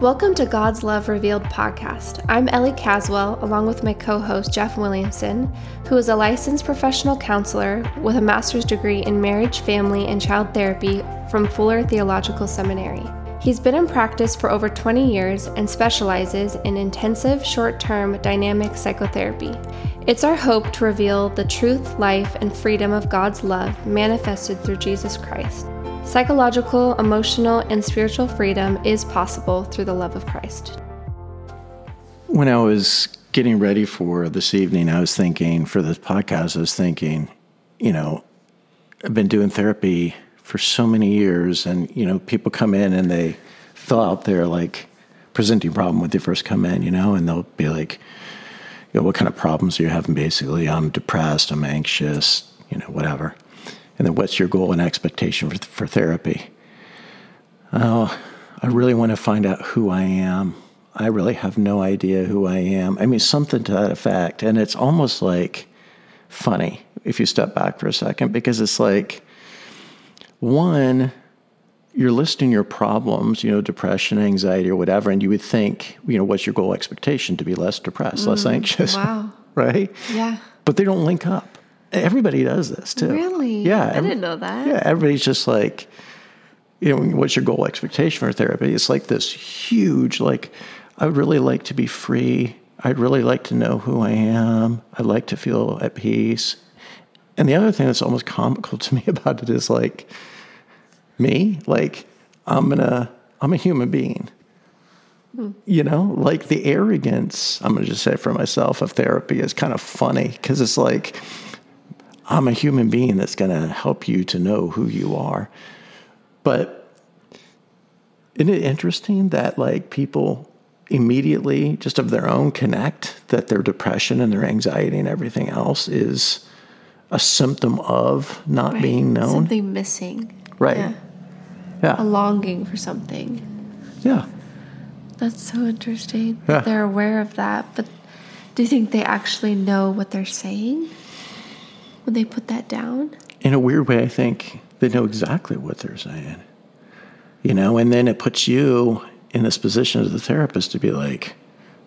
Welcome to God's Love Revealed podcast. I'm Ellie Caswell, along with my co host Jeff Williamson, who is a licensed professional counselor with a master's degree in marriage, family, and child therapy from Fuller Theological Seminary. He's been in practice for over 20 years and specializes in intensive, short term dynamic psychotherapy. It's our hope to reveal the truth, life, and freedom of God's love manifested through Jesus Christ. Psychological, emotional, and spiritual freedom is possible through the love of Christ. When I was getting ready for this evening, I was thinking for this podcast, I was thinking, you know, I've been doing therapy for so many years, and, you know, people come in and they fill out their like presenting problem when they first come in, you know, and they'll be like, you know, what kind of problems are you having? Basically, I'm depressed, I'm anxious, you know, whatever and then what's your goal and expectation for, for therapy? Oh, I really want to find out who I am. I really have no idea who I am. I mean, something to that effect. And it's almost like funny if you step back for a second, because it's like, one, you're listing your problems, you know, depression, anxiety, or whatever, and you would think, you know, what's your goal expectation to be less depressed, mm, less anxious? Wow. right? Yeah. But they don't link up. Everybody does this too. Really? Yeah. I didn't know that. Yeah. Everybody's just like, you know, what's your goal expectation for therapy? It's like this huge, like, I would really like to be free. I'd really like to know who I am. I'd like to feel at peace. And the other thing that's almost comical to me about it is like, me, like, I'm gonna, I'm a human being. Hmm. You know, like the arrogance, I'm gonna just say for myself of therapy is kind of funny because it's like, I'm a human being that's going to help you to know who you are. But isn't it interesting that like people immediately just of their own connect that their depression and their anxiety and everything else is a symptom of not right. being known? Something missing. Right. Yeah. yeah. A longing for something. Yeah. That's so interesting. Yeah. They're aware of that, but do you think they actually know what they're saying? When they put that down? In a weird way, I think they know exactly what they're saying. You know, and then it puts you in this position as the therapist to be like,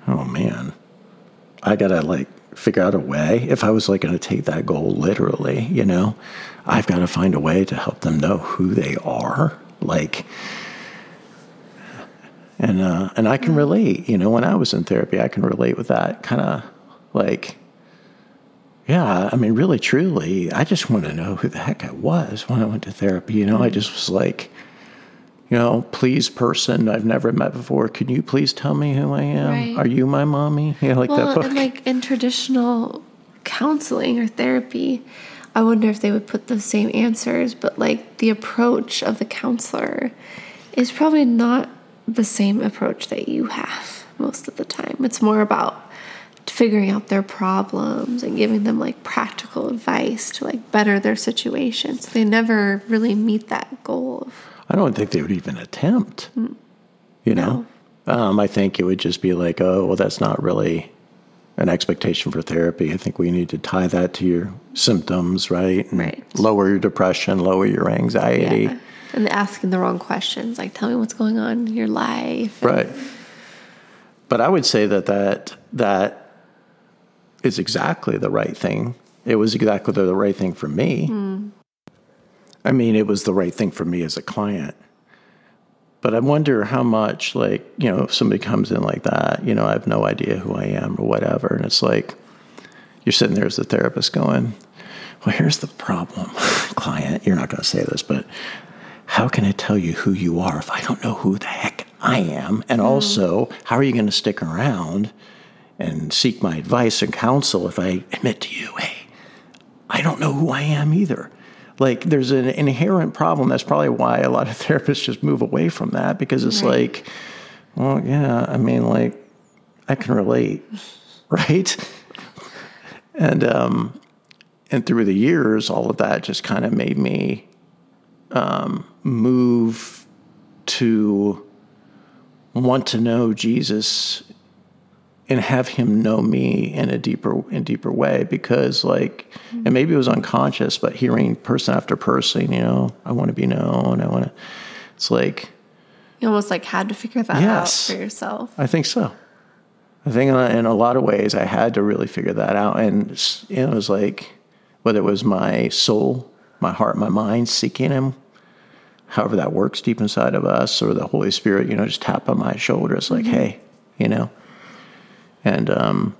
oh man, I gotta like figure out a way. If I was like gonna take that goal literally, you know, I've got to find a way to help them know who they are. Like, and uh, and I can relate. You know, when I was in therapy, I can relate with that kind of like yeah, I mean, really, truly, I just want to know who the heck I was when I went to therapy. You know. I just was like, you know, please, person I've never met before, can you please tell me who I am? Right. Are you my mommy? Yeah, like well, that book. And like in traditional counseling or therapy, I wonder if they would put the same answers, but like the approach of the counselor is probably not the same approach that you have most of the time. It's more about figuring out their problems and giving them like practical advice to like better their situation. So they never really meet that goal. I don't think they would even attempt. Mm. You know, no. um, I think it would just be like, oh, well, that's not really an expectation for therapy. I think we need to tie that to your symptoms, right? And right. Lower your depression, lower your anxiety. Yeah. And asking the wrong questions, like, tell me what's going on in your life. Right. But I would say that that that is exactly the right thing. It was exactly the right thing for me. Mm. I mean, it was the right thing for me as a client. But I wonder how much, like, you know, if somebody comes in like that, you know, I have no idea who I am or whatever. And it's like, you're sitting there as the therapist going, well, here's the problem, client. You're not going to say this, but how can I tell you who you are if I don't know who the heck I am? And mm. also, how are you going to stick around and seek my advice and counsel if I admit to you, hey, I don't know who I am either. Like there's an inherent problem. That's probably why a lot of therapists just move away from that because it's right. like, well, yeah, I mean, like I can relate, right? and um, and through the years, all of that just kind of made me um, move to want to know Jesus and have him know me in a deeper in deeper way because like mm-hmm. and maybe it was unconscious but hearing person after person you know i want to be known i want to it's like You almost like had to figure that Yes. out for yourself. I think so. I think in a, in a lot of ways I had to really figure that out, and you know, it was like whether it was my soul, my heart, my mind seeking Him, however that works deep inside of us, or the Holy Spirit, you know, just tap on my shoulder. It's like, hey, you know, and um,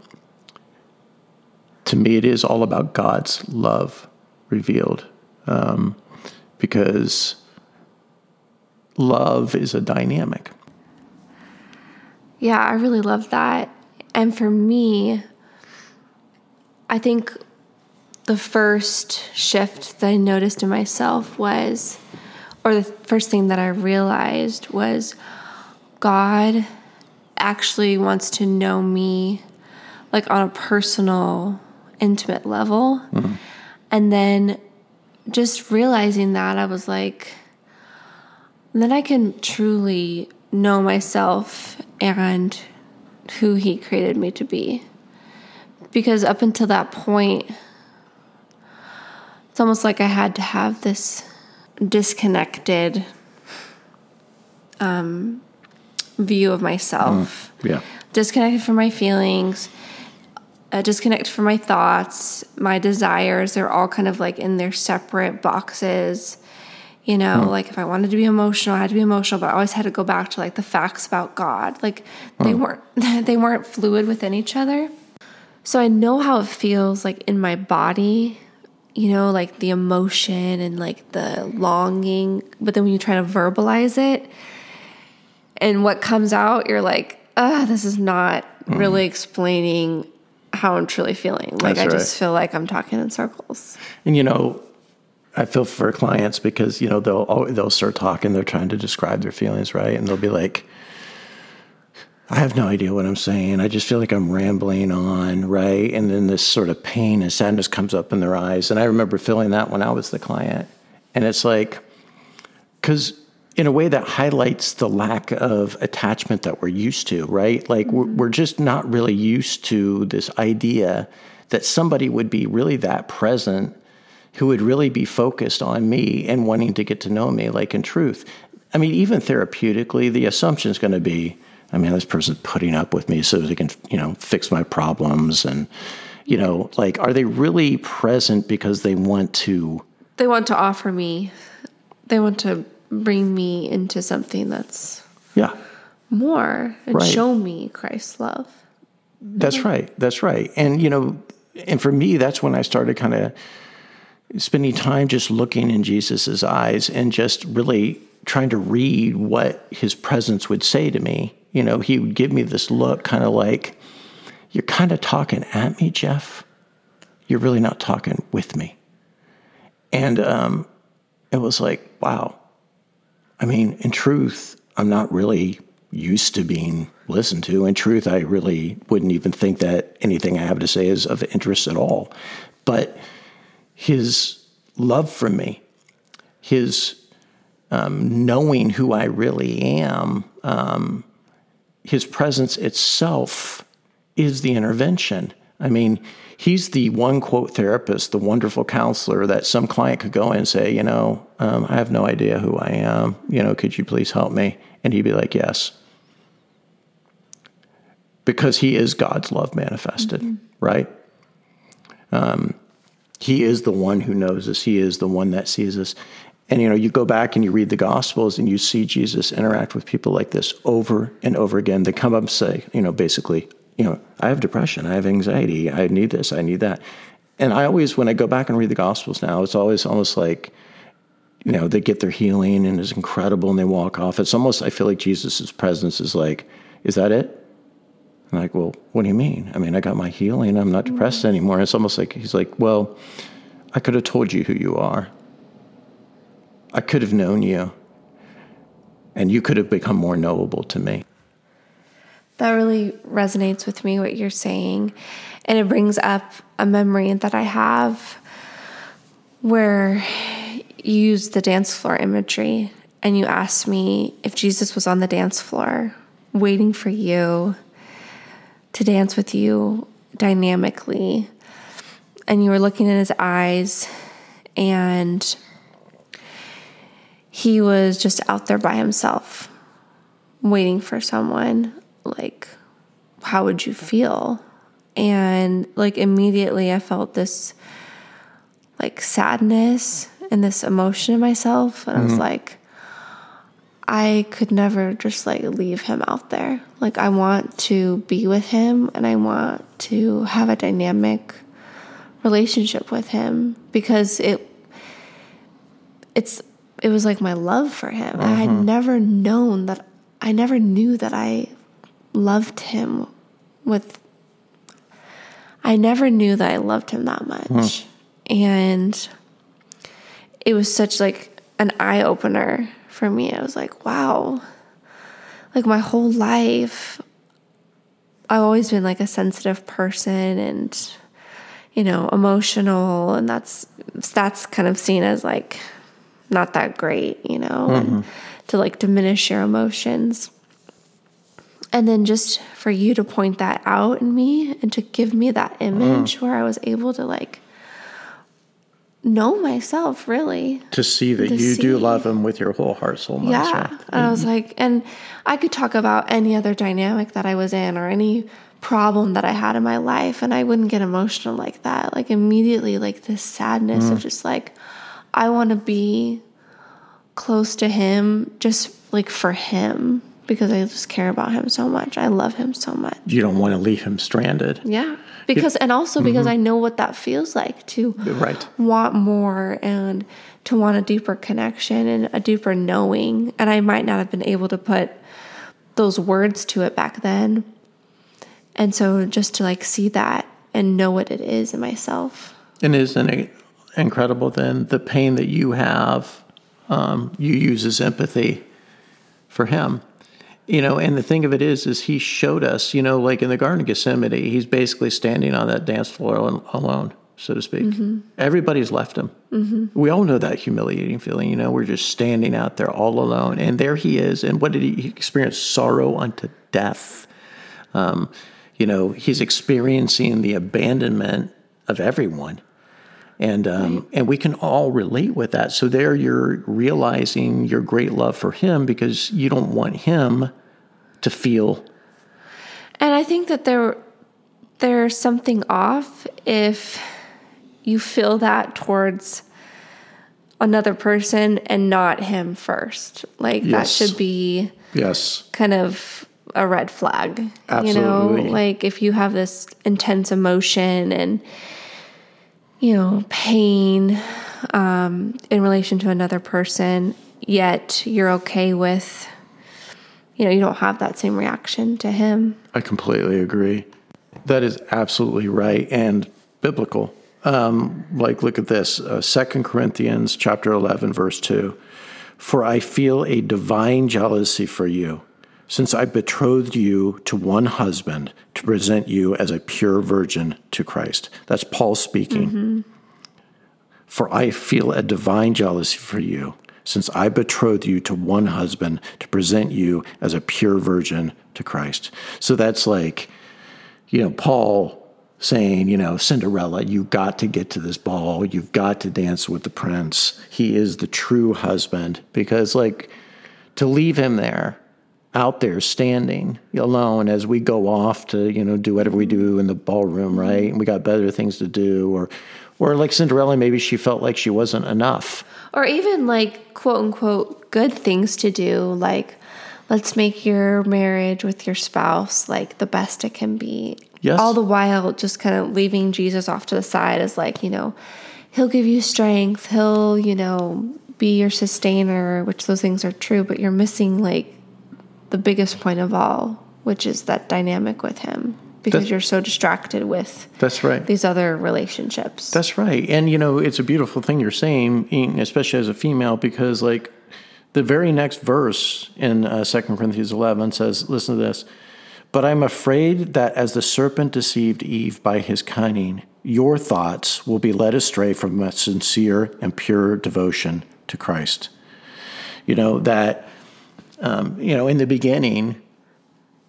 to me, it is all about God's love revealed, um, because love is a dynamic. Yeah, I really love that. And for me, I think the first shift that I noticed in myself was, or the first thing that I realized was, God actually wants to know me like on a personal, intimate level. And then just realizing that, I was like, then I can truly know myself and who He created me to be. Because up until that point, it's almost like I had to have this disconnected um, view of myself, mm, Yeah. disconnected from my feelings, uh, disconnected from my thoughts, my desires. They're all kind of like in their separate boxes. You know, mm. like if I wanted to be emotional, I had to be emotional, but I always had to go back to like the facts about God. Like they mm. weren't they weren't fluid within each other. So I know how it feels like in my body, you know, like the emotion and like the longing, but then when you try to verbalize it and what comes out, you're like, ah, this is not really explaining how I'm truly feeling. Like That's I right. just feel like I'm talking in circles. And you know, I feel for clients because you know they'll al- they'll start talking. They're trying to describe their feelings, right? And they'll be like, "I have no idea what I'm saying. I just feel like I'm rambling on, right?" And then this sort of pain and sadness comes up in their eyes. And I remember feeling that when I was the client. And it's like, because in a way that highlights the lack of attachment that we're used to, right? Like we're, mm-hmm. we're just not really used to this idea that somebody would be really that present who would really be focused on me and wanting to get to know me, like in truth. I mean, even therapeutically, the assumption is going to be, I mean, this person's putting up with me so they can, you know, fix my problems. And, you know, like, are they really present because they want to? They want to offer me, they want to bring me into something that's Yeah, more and Right. show me Christ's love. That's right. That's right. And you know, and for me, that's when I started kind of spending time just looking in Jesus's eyes and just really trying to read what his presence would say to me. You know, he would give me this look kind of like, You're kind of talking at me, Jeff. You're really not talking with me. And um, it was like, wow. I mean, in truth, I'm not really used to being listened to. In truth, I really wouldn't even think that anything I have to say is of interest at all. But his love for me, his um, knowing who I really am, um, his presence itself is the intervention. I mean, he's the one quote therapist, the wonderful counselor that some client could go in and say, you know, um, I have no idea who I am. You know, could you please help me? And he'd be like, yes. Because he is God's love manifested, right? Um, he is the one who knows us. He is the one that sees us. And you know, you go back and you read the Gospels and you see Jesus interact with people like this over and over again. They come up and say, you know, basically, you know, I have depression, I have anxiety, I need this, I need that. And I always, when I go back and read the Gospels now, it's always almost like, you know, they get their healing and it's incredible and they walk off. It's almost, I feel like Jesus' presence is like, is that it? I'm like, well, what do you mean? I mean, I got my healing. I'm not depressed mm-hmm. anymore. It's almost like he's like, well, I could have told you who you are. I could have known you. And you could have become more knowable to me. That really resonates with me, what you're saying. And it brings up a memory that I have where you used the dance floor imagery and you asked me if Jesus was on the dance floor waiting for you to dance with you dynamically. And you were looking in his eyes and he was just out there by himself waiting for someone, like, how would you feel? And like immediately I felt this like sadness and this emotion in myself. And I was mm-hmm. like, I could never just like leave him out there. Like, I want to be with him and I want to have a dynamic relationship with him because it it's it was like my love for him. I had mm-hmm. never known that I never knew that I loved him with I never knew that I loved him that much. Hmm. And it was such like an eye opener for me. I was like, wow. Like my whole life I've always been like a sensitive person and you know, emotional and that's that's kind of seen as like not that great, you know, and mm-hmm. to like diminish your emotions. And then just for you to point that out in me and to give me that uh-huh. image where I was able to like know myself really. To see that To you do love him with your whole heart, soul, mind, Yeah. strength. And I was mm-hmm. like, and I could talk about any other dynamic that I was in or any problem that I had in my life, and I wouldn't get emotional like that. Like, immediately, like this sadness of mm. just like, I want to be close to him just like for him because I just care about him so much. I love him so much. You don't want to leave him stranded. Yeah. Because, and also because I know what that feels like to Right. want more and to want a deeper connection and a deeper knowing. And I might not have been able to put those words to it back then. And so just to like see that and know what it is in myself. And isn't it incredible then the pain that you have, um, you use as empathy for him. You know, and the thing of it is, is he showed us, you know, like in the Garden of Gethsemane, he's basically standing on that dance floor alone, so to speak. Everybody's left him. We all know that humiliating feeling, you know, we're just standing out there all alone. And there he is. And what did he he experience? Sorrow unto death. Um, you know, he's experiencing the abandonment of everyone and um, and we can all relate with that. So there, you're realizing your great love for him because you don't want him to feel And I think that there there's something off if you feel that towards another person and not him first. Like that should be yes, kind of a red flag. Absolutely. You know, like if you have this intense emotion and you know, pain um, in relation to another person, yet you're okay with, you know, you don't have that same reaction to him. I completely agree. That is absolutely right and biblical. Um, like, look at this, uh, Corinthians chapter 11, verse 2. For I feel a divine jealousy for you, since I betrothed you to one husband to present you as a pure virgin to Christ. That's Paul speaking. Mm-hmm. For I feel a divine jealousy for you, since I betrothed you to one husband to present you as a pure virgin to Christ. So that's like, you know, Paul saying, you know, Cinderella, you got to get to this ball. You've got to dance with the prince. He is the true husband. Because, like, to leave him there, out there standing alone as we go off to, you know, do whatever we do in the ballroom, mm-hmm. right? And we got better things to do. Or, or like Cinderella, maybe she felt like she wasn't enough. Or even like quote unquote good things to do, like let's make your marriage with your spouse like the best it can be. Yes. All the while just kind of leaving Jesus off to the side as like, you know, he'll give you strength, he'll, you know, be your sustainer, which those things are true, but you're missing like the biggest point of all, which is that dynamic with him because That's- you're so distracted with That's right. these other relationships. That's right. And, you know, it's a beautiful thing you're saying, especially as a female, because, like, the very next verse in uh, 2 Corinthians 11 says, listen to this. But I'm afraid that as the serpent deceived Eve by his cunning, your thoughts will be led astray from a sincere and pure devotion to Christ. You know, that, um, you know, in the beginning,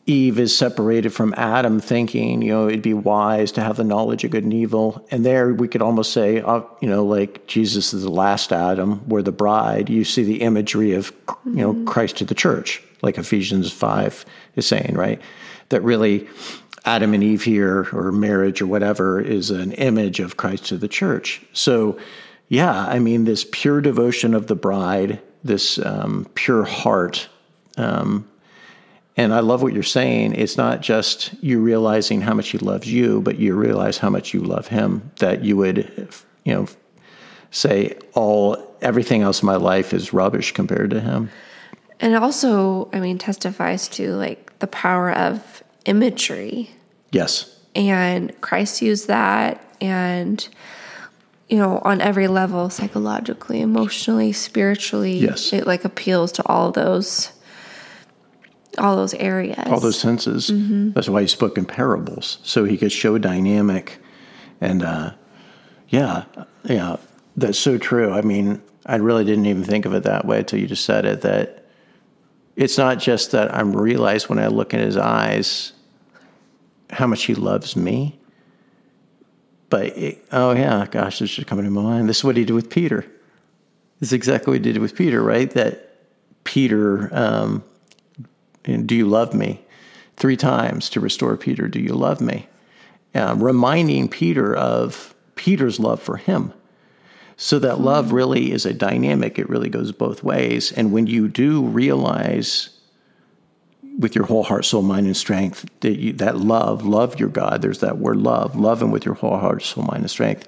Eve is separated from Adam, thinking, you know, it'd be wise to have the knowledge of good and evil. And there we could almost say, uh, you know, like Jesus is the last Adam, we're the bride. You see the imagery of, you know, Christ to the church. like Ephesians 5 is saying, right? That really Adam and Eve here, or marriage or whatever, is an image of Christ to the church. So, yeah, I mean, this pure devotion of the bride, this um, pure heart. Um, and I love what you're saying. It's not just you realizing how much he loves you, but you realize how much you love him, that you would, you know, say all everything else in my life is rubbish compared to him. And also, I mean, testifies to like the power of imagery. Yes. And Christ used that and you know, on every level, psychologically, emotionally, spiritually, yes. it like appeals to all those all those areas. All those senses. Mm-hmm. That's why he spoke in parables. So he could show dynamic and uh yeah, yeah, that's so true. I mean, I really didn't even think of it that way until you just said it that it's not just that I'm realized when I look in his eyes how much he loves me. But it, oh yeah, gosh, this is coming to my mind. This is what he did with Peter. This is exactly what he did with Peter, right? That Peter, um, do you love me? Three times to restore Peter, do you love me? Um, reminding Peter of Peter's love for him. So that love really is a dynamic. It really goes both ways. And when you do realize with your whole heart, soul, mind, and strength that, you, that love, love your God, there's that word love, love Him with your whole heart, soul, mind, and strength.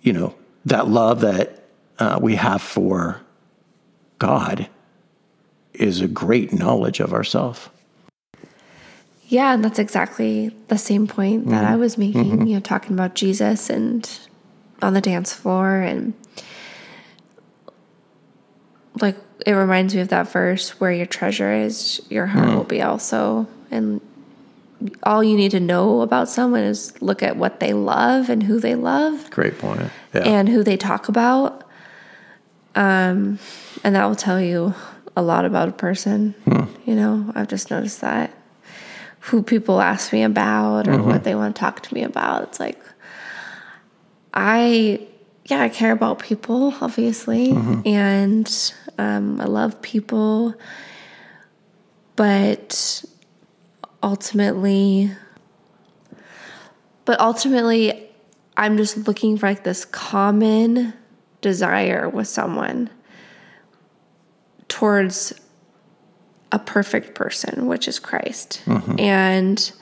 You know, that love that uh, we have for God is a great knowledge of ourselves. Yeah, and that's exactly the same point that mm-hmm. I was making, mm-hmm. you know, talking about Jesus and on the dance floor and like it reminds me of that verse where your treasure is your heart mm. will be also and all you need to know about someone is look at what they love and who they love great point yeah. and who they talk about um and that will tell you a lot about a person hmm. you know i've just noticed that who people ask me about or mm-hmm. what they want to talk to me about it's like I, yeah, I care about people, obviously, mm-hmm. and um, I love people, but ultimately, but ultimately, I'm just looking for like this common desire with someone towards a perfect person, which is Christ. Mm-hmm. And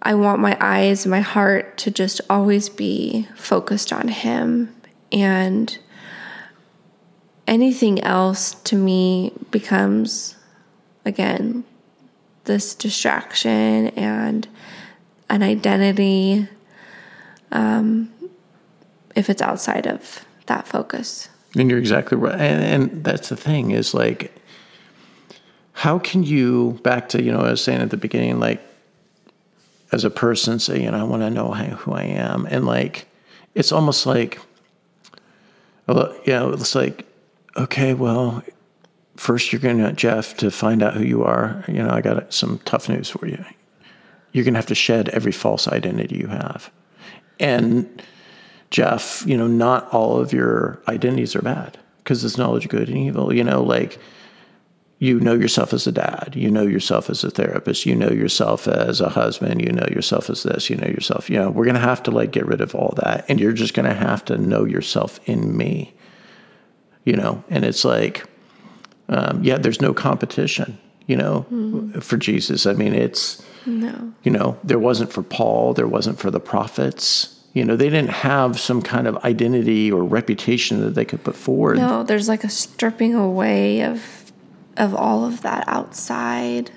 I want my eyes, my heart to just always be focused on Him. And anything else to me becomes, again, this distraction and an identity um, if it's outside of that focus. And you're exactly right. And, and that's the thing is like, how can you, back to, you know, I was saying at the beginning, like, as a person say, you know, I want to know who I am. And like, it's almost like, you know, it's like, okay, well, first you're going to, Jeff, to find out who you are, you know, I got some tough news for you. You're going to have to shed every false identity you have. And Jeff, you know, not all of your identities are bad because there's knowledge of good and evil, you know, like, you know yourself as a dad, you know yourself as a therapist, you know yourself as a husband, you know yourself as this, you know yourself, you know, we're going to have to like get rid of all that. And you're just going to have to know yourself in me, you know, and it's like, um, yeah, there's no competition, you know, mm-hmm. for Jesus. I mean, it's, no, you know, there wasn't for Paul, there wasn't for the prophets. You know, they didn't have some kind of identity or reputation that they could put forward. No, there's like a stripping away of of all of that outside.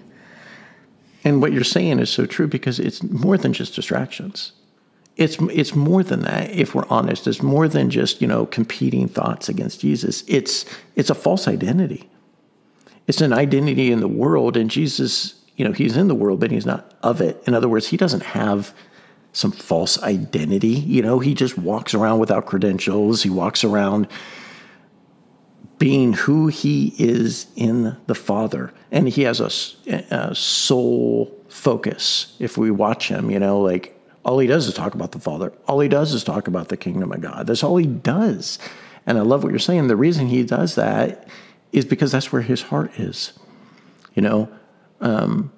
And what you're saying is so true because it's more than just distractions. It's it's more than that. If we're honest, it's more than just you know competing thoughts against Jesus. It's it's a false identity. It's an identity in the world, and Jesus, you know, he's in the world, but he's not of it. In other words, he doesn't have some false identity. You know, he just walks around without credentials. He walks around being who he is in the Father. And he has a, a, soul focus. If we watch him, you know, like all he does is talk about the Father. All he does is talk about the kingdom of God. That's all he does. And I love what you're saying. The reason he does that is because that's where his heart is. You know, um,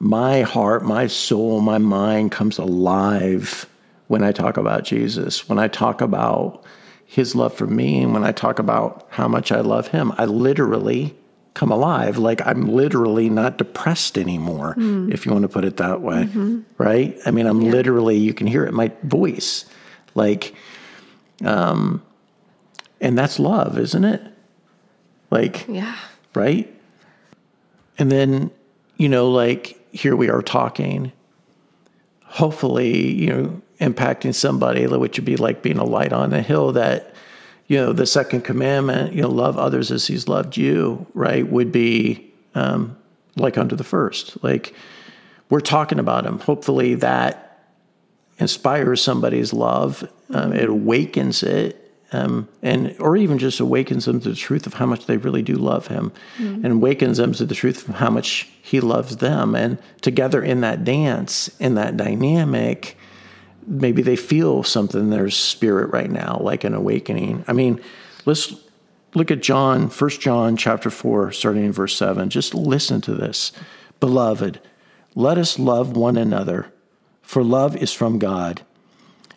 my heart, my soul, my mind comes alive when I talk about Jesus, when I talk about his love for me, and when I talk about how much I love him. I literally come alive. Like I'm literally not depressed anymore, mm. if you want to put it that way. Mm-hmm. Right? I mean, I'm yeah. literally, you can hear it my voice. Like, um, and that's love, isn't it? Like, yeah. Right? And then, you know, like here we are talking, hopefully, you know, impacting somebody, which would be like being a light on a hill that you know, the second commandment, you know, love others as he's loved you, right, would be um, like unto the first. Like we're talking about him. Hopefully that inspires somebody's love. Um, it awakens it. Um, and or even just awakens them to the truth of how much they really do love him mm-hmm. and awakens them to the truth of how much he loves them and together in that dance in that dynamic maybe they feel something in their spirit right now, like an awakening. I mean, let's look at John, 1 John chapter 4, starting in verse 7. Just listen to this. Beloved, let us love one another, for love is from God.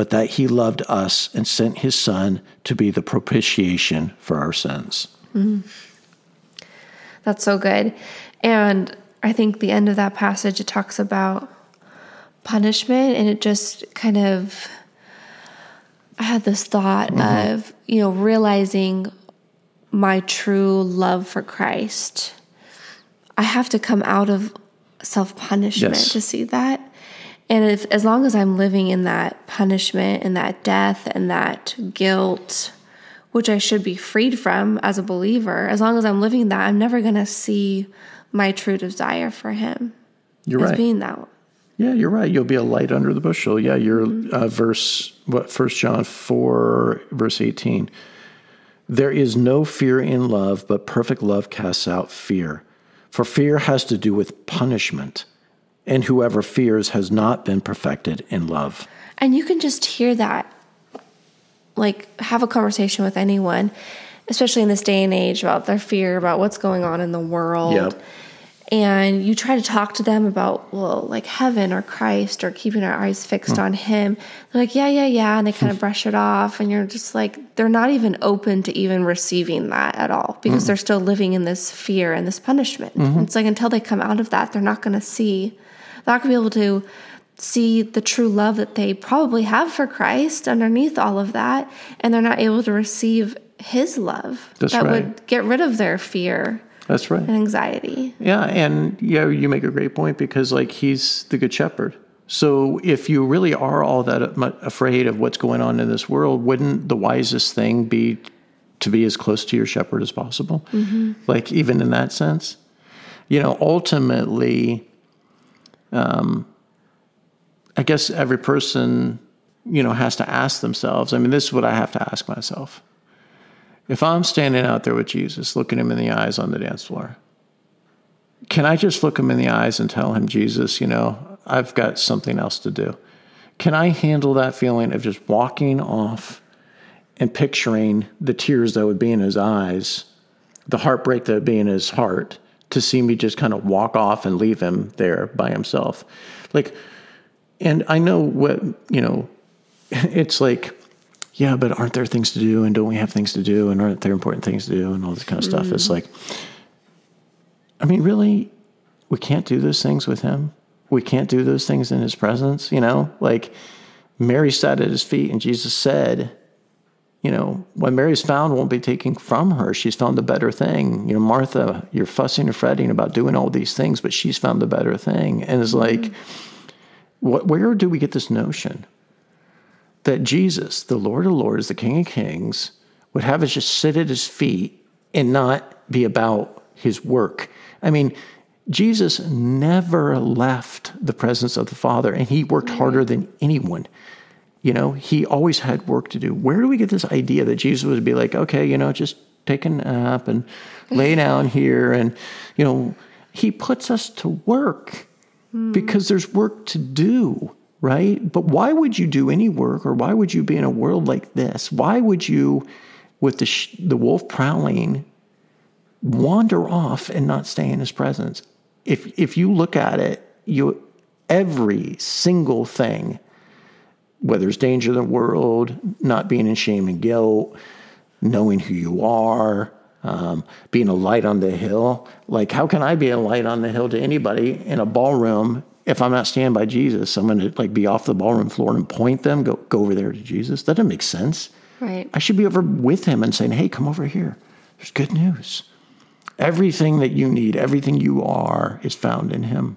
but that he loved us and sent his Son to be the propitiation for our sins. Mm-hmm. That's so good. And I think the end of that passage, it talks about punishment and it just kind of I had this thought mm-hmm. of, you know, realizing my true love for Christ. I have to come out of self punishment yes. to see that. And if as long as I'm living in that punishment and that death and that guilt, which I should be freed from as a believer, as long as I'm living that, I'm never going to see my true desire for Him. You're right. being that yeah, you're right. You'll be a light under the bushel. Yeah, you're mm-hmm. uh, verse what First John four verse eighteen. There is no fear in love, but perfect love casts out fear. For fear has to do with punishment, and whoever fears has not been perfected in love. And you can just hear that, like have a conversation with anyone, especially in this day and age, about their fear about what's going on in the world. Yep and you try to talk to them about well like heaven or christ or keeping our eyes fixed on him they're like yeah yeah yeah and they kind of brush it off and you're just like they're not even open to even receiving that at all because mm they're still living in this fear and this punishment mm-hmm. it's like until they come out of that they're not going to see they're not going to be able to see the true love that they probably have for christ underneath all of that and they're not able to receive his love That's that right. would get rid of their fear that's right. And anxiety. Yeah, and yeah, you make a great point because like he's the good shepherd. So if you really are all that afraid of what's going on in this world, wouldn't the wisest thing be to be as close to your shepherd as possible? Mm-hmm. Like even in that sense, you know, ultimately, um, I guess every person, you know, has to ask themselves. I mean, this is what I have to ask myself if I'm standing out there with Jesus, looking him in the eyes on the dance floor, can I just look him in the eyes and tell him, Jesus, you know, I've got something else to do? Can I handle that feeling of just walking off and picturing the tears that would be in his eyes, the heartbreak that would be in his heart, to see me just kind of walk off and leave him there by himself? Like, and I know what, you know, it's like, yeah, but aren't there things to do? And don't we have things to do? And aren't there important things to do? And all this kind of stuff. Mm. It's like, I mean, really, we can't do those things with him. We can't do those things in his presence. You know, like Mary sat at his feet and Jesus said, you know, what Mary's found won't be taken from her. She's found a better thing. You know, Martha, you're fussing and fretting about doing all these things, but she's found the better thing. And it's mm-hmm. like, what, where do we get this notion? that Jesus, the Lord of Lords, the King of Kings, would have us just sit at his feet and not be about his work. I mean, Jesus never left the presence of the Father, and he worked harder than anyone. You know, he always had work to do. Where do we get this idea that Jesus would be like, okay, you know, just take a nap and lay down here? And, you know, he puts us to work hmm. because there's work to do, right? But why would you do any work or why would you be in a world like this? Why would you, with the, sh- the wolf prowling, wander off and not stay in his presence? If, if you look at it, you every single thing, whether it's danger in the world, not being in shame and guilt, knowing who you are, um, being a light on the hill. Like, how can I be a light on the hill to anybody in a ballroom if I'm not standing by Jesus? I'm going to like be off the ballroom floor and point them, go go over there to Jesus. That doesn't make sense. Right. I should be over with him and saying, "Hey, come over here. There's good news. Everything that you need, everything you are, is found in him."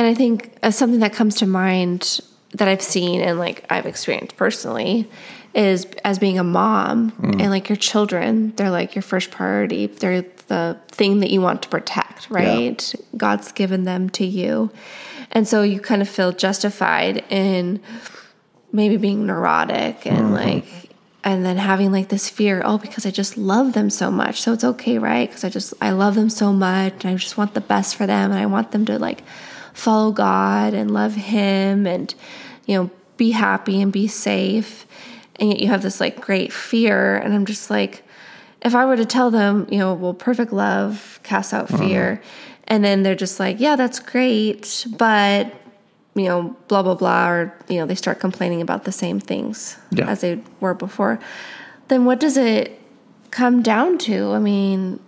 And I think uh, something that comes to mind that I've seen and like I've experienced personally is as being a mom Mm. and like your children, they're like your first priority. They're the thing that you want to protect, right? God's given them to you. And so you kind of feel justified in maybe being neurotic and Mm-hmm. like and then having like this fear oh because i just love them so much so it's okay right because i just i love them so much and i just want the best for them and i want them to like follow god and love him and you know be happy and be safe. And yet you have this like great fear. And i'm just like if i were to tell them you know well perfect love casts out uh-huh. fear. And then they're just like yeah that's great. But you know, blah blah blah, or you know, they start complaining about the same things Yeah. as they were before, then what does it come down to? I mean,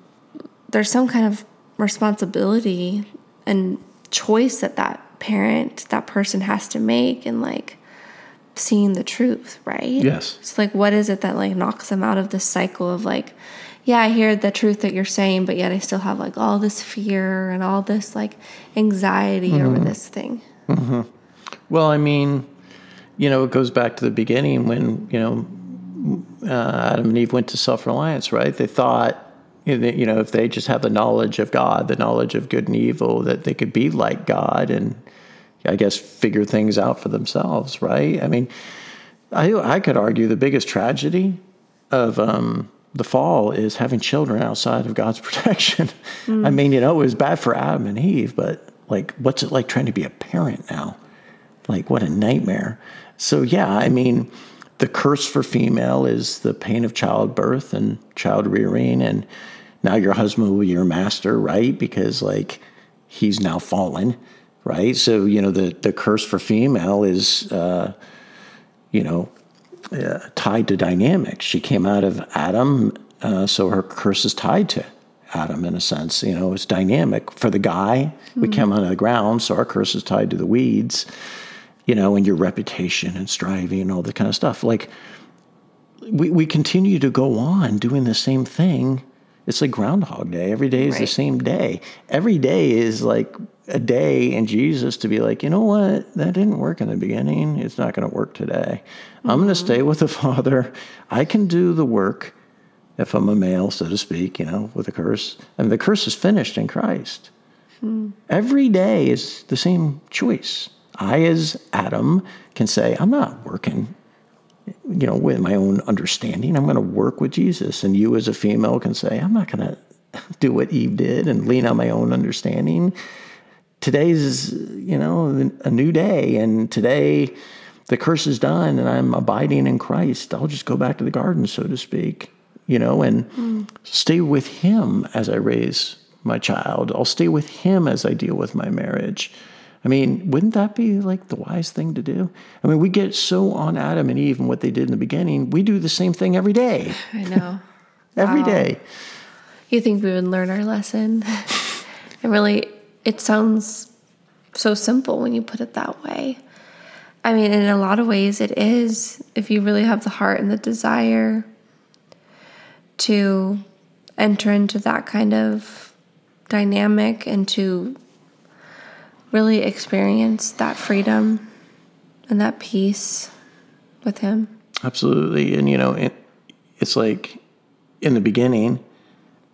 there's some kind of responsibility and choice that that parent, that person has to make, and like seeing the truth, right? Yes. It's like, what is it that like knocks them out of this cycle of like, yeah, I hear the truth that you're saying, but yet I still have like all this fear and all this like anxiety over this thing. Well, I mean, you know, it goes back to the beginning when, you know, uh, Adam and Eve went to self reliance, right? They thought, you know, if they just have the knowledge of God, the knowledge of good and evil, that they could be like God and I guess figure things out for themselves, right? I mean, I, I could argue the biggest tragedy of um, the fall is having children outside of God's protection. I mean, you know, it was bad for Adam and Eve, but like, what's it like trying to be a parent now? Like, what a nightmare. So, yeah, I mean, the curse for female is the pain of childbirth and child rearing. And now your husband will be your master, right? Because, like, he's now fallen, right? So, you know, the, the curse for female is, uh, you know, uh, tied to dynamics. She came out of Adam, uh, so her curse is tied to Adam in a sense. You know, it's dynamic. For the guy, we came out of the ground, so our curse is tied to the weeds, you know, and your reputation and striving and all that kind of stuff. Like, we, we continue to go on doing the same thing. It's like Groundhog Day. Every day is the same day. Every day is like a day in Jesus to be like, you know what? That didn't work in the beginning. It's not going to work today. I'm going to mm-hmm. stay with the Father. I can do the work if I'm a male, so to speak, you know, with a curse. I And the curse is finished in Christ. Hmm. Every day is the same choice. I, as Adam, can say, I'm not working you know, with my own understanding. I'm going to work with Jesus. And you, as a female, can say, I'm not going to do what Eve did and lean on my own understanding. Today's, you know, a new day. And today, the curse is done and I'm abiding in Christ. I'll just go back to the garden, so to speak, you know, and hmm. stay with Him as I raise my child. I'll stay with Him as I deal with my marriage. I mean, wouldn't that be like the wise thing to do? I mean, we get so on Adam and Eve and what they did in the beginning. We do the same thing every day, I know. every day. You think we would learn our lesson? it really, it sounds so simple when you put it that way. I mean, in a lot of ways, it is. If you really have the heart and the desire to enter into that kind of dynamic and to really experience that freedom and that peace with Him. Absolutely. And, you know, it, it's like in the beginning,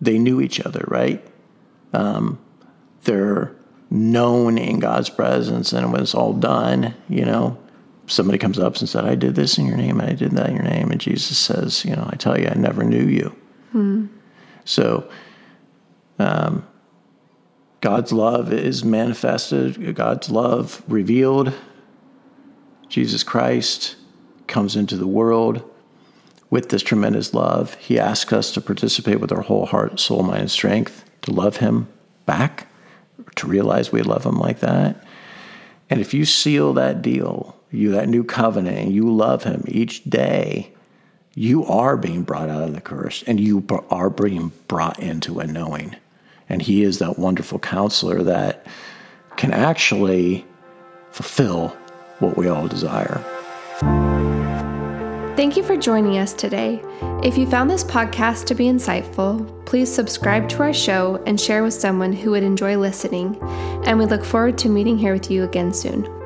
they knew each other, right? Um, they're known in God's presence, and when it's all done, you know, somebody comes up and said, "I did this in your name, and I did that in your name," and Jesus says, "You know, I tell you, I never knew you." Hmm. So, um, God's love is manifested. God's love revealed. Jesus Christ comes into the world with this tremendous love. He asks us to participate with our whole heart, soul, mind, and strength to love Him back, to realize we love Him like that. And if you seal that deal, you that new covenant, and you love Him each day, you are being brought out of the curse and you are being brought into a knowing. And He is that wonderful counselor that can actually fulfill what we all desire. Thank you for joining us today. If you found this podcast to be insightful, please subscribe to our show and share with someone who would enjoy listening. And we look forward to meeting here with you again soon.